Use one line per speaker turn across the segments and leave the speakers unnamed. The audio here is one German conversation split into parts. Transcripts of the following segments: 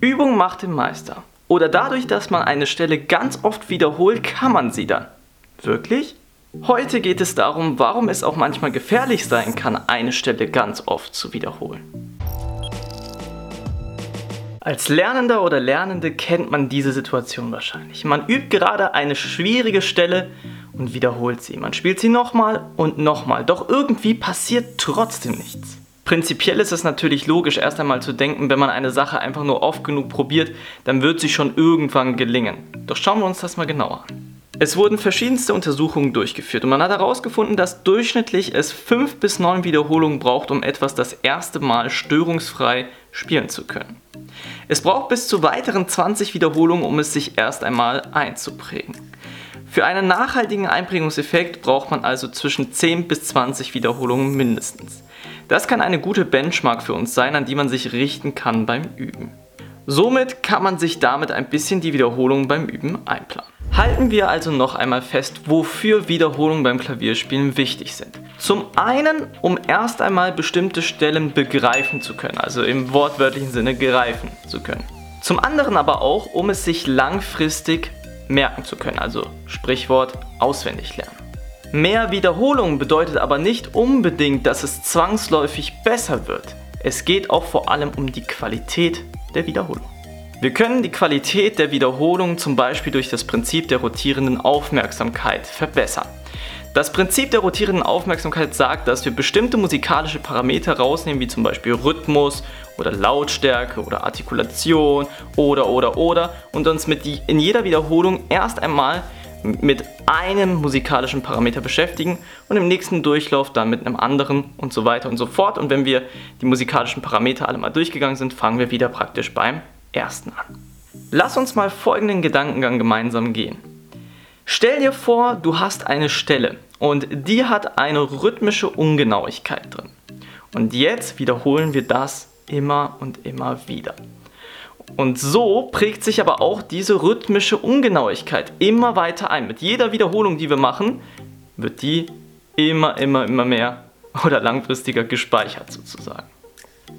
Übung macht den Meister. Oder dadurch, dass man eine Stelle ganz oft wiederholt, kann man sie dann. Wirklich? Heute geht es darum, warum es auch manchmal gefährlich sein kann, eine Stelle ganz oft zu wiederholen. Als Lernender oder Lernende kennt man diese Situation wahrscheinlich. Man übt gerade eine schwierige Stelle und wiederholt sie. Man spielt sie nochmal und nochmal, doch irgendwie passiert trotzdem nichts. Prinzipiell ist es natürlich logisch, erst einmal zu denken, wenn man eine Sache einfach nur oft genug probiert, dann wird sie schon irgendwann gelingen. Doch schauen wir uns das mal genauer an. Es wurden verschiedenste Untersuchungen durchgeführt und man hat herausgefunden, dass durchschnittlich es 5 bis 9 Wiederholungen braucht, um etwas das erste Mal störungsfrei spielen zu können. Es braucht bis zu weiteren 20 Wiederholungen, um es sich erst einmal einzuprägen. Für einen nachhaltigen Einprägungseffekt braucht man also zwischen 10 bis 20 Wiederholungen mindestens. Das kann eine gute Benchmark für uns sein, an die man sich richten kann beim Üben. Somit kann man sich damit ein bisschen die Wiederholungen beim Üben einplanen. Halten wir also noch einmal fest, wofür Wiederholungen beim Klavierspielen wichtig sind. Zum einen, um erst einmal bestimmte Stellen begreifen zu können, also im wortwörtlichen Sinne greifen zu können. Zum anderen aber auch, um es sich langfristig merken zu können, also Sprichwort auswendig lernen. Mehr Wiederholungen bedeutet aber nicht unbedingt, dass es zwangsläufig besser wird. Es geht auch vor allem um die Qualität der Wiederholung. Wir können die Qualität der Wiederholung zum Beispiel durch das Prinzip der rotierenden Aufmerksamkeit verbessern. Das Prinzip der rotierenden Aufmerksamkeit sagt, dass wir bestimmte musikalische Parameter rausnehmen, wie zum Beispiel Rhythmus oder Lautstärke oder Artikulation oder oder oder und uns mit die, in jeder Wiederholung erst einmal mit einem musikalischen Parameter beschäftigen und im nächsten Durchlauf dann mit einem anderen und so weiter und so fort. Und wenn wir die musikalischen Parameter alle mal durchgegangen sind, fangen wir wieder praktisch beim ersten an. Lass uns mal folgenden Gedankengang gemeinsam gehen. Stell dir vor, du hast eine Stelle und die hat eine rhythmische Ungenauigkeit drin. Und jetzt wiederholen wir das immer und immer wieder. Und so prägt sich aber auch diese rhythmische Ungenauigkeit immer weiter ein. Mit jeder Wiederholung, die wir machen, wird die immer, immer, immer mehr oder langfristiger gespeichert sozusagen.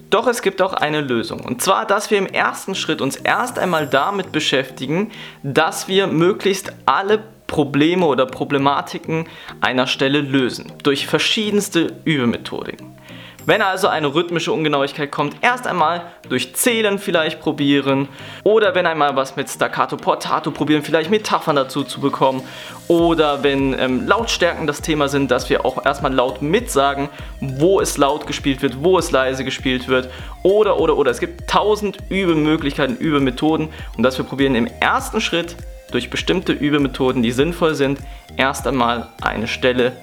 Doch es gibt auch eine Lösung. Und zwar, dass wir im ersten Schritt uns erst einmal damit beschäftigen, dass wir möglichst alle Probleme oder Problematiken einer Stelle lösen. Durch verschiedenste Übemethodiken. Wenn also eine rhythmische Ungenauigkeit kommt, erst einmal durch Zählen vielleicht probieren oder wenn einmal was mit Staccato Portato probieren, vielleicht Metaphern dazu zu bekommen oder wenn ähm, Lautstärken das Thema sind, dass wir auch erstmal laut mitsagen, wo es laut gespielt wird, wo es leise gespielt wird oder oder oder. Es gibt tausend Übemöglichkeiten, Übemethoden und dass wir probieren im ersten Schritt durch bestimmte Übemethoden, die sinnvoll sind, erst einmal eine Stelle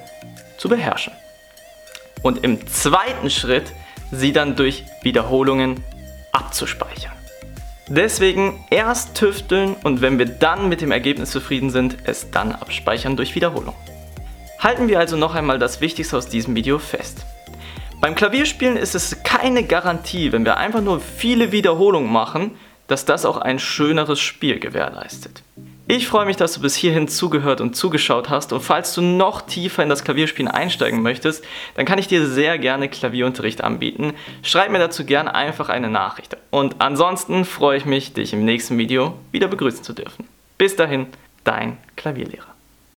zu beherrschen und im zweiten Schritt sie dann durch Wiederholungen abzuspeichern. Deswegen erst tüfteln und wenn wir dann mit dem Ergebnis zufrieden sind, es dann abspeichern durch Wiederholung. Halten wir also noch einmal das Wichtigste aus diesem Video fest. Beim Klavierspielen ist es keine Garantie, wenn wir einfach nur viele Wiederholungen machen, dass das auch ein schöneres Spiel gewährleistet. Ich freue mich, dass du bis hierhin zugehört und zugeschaut hast und falls du noch tiefer in das Klavierspielen einsteigen möchtest, dann kann ich dir sehr gerne Klavierunterricht anbieten. Schreib mir dazu gerne einfach eine Nachricht. Und ansonsten freue ich mich, dich im nächsten Video wieder begrüßen zu dürfen. Bis dahin, dein Klavierlehrer.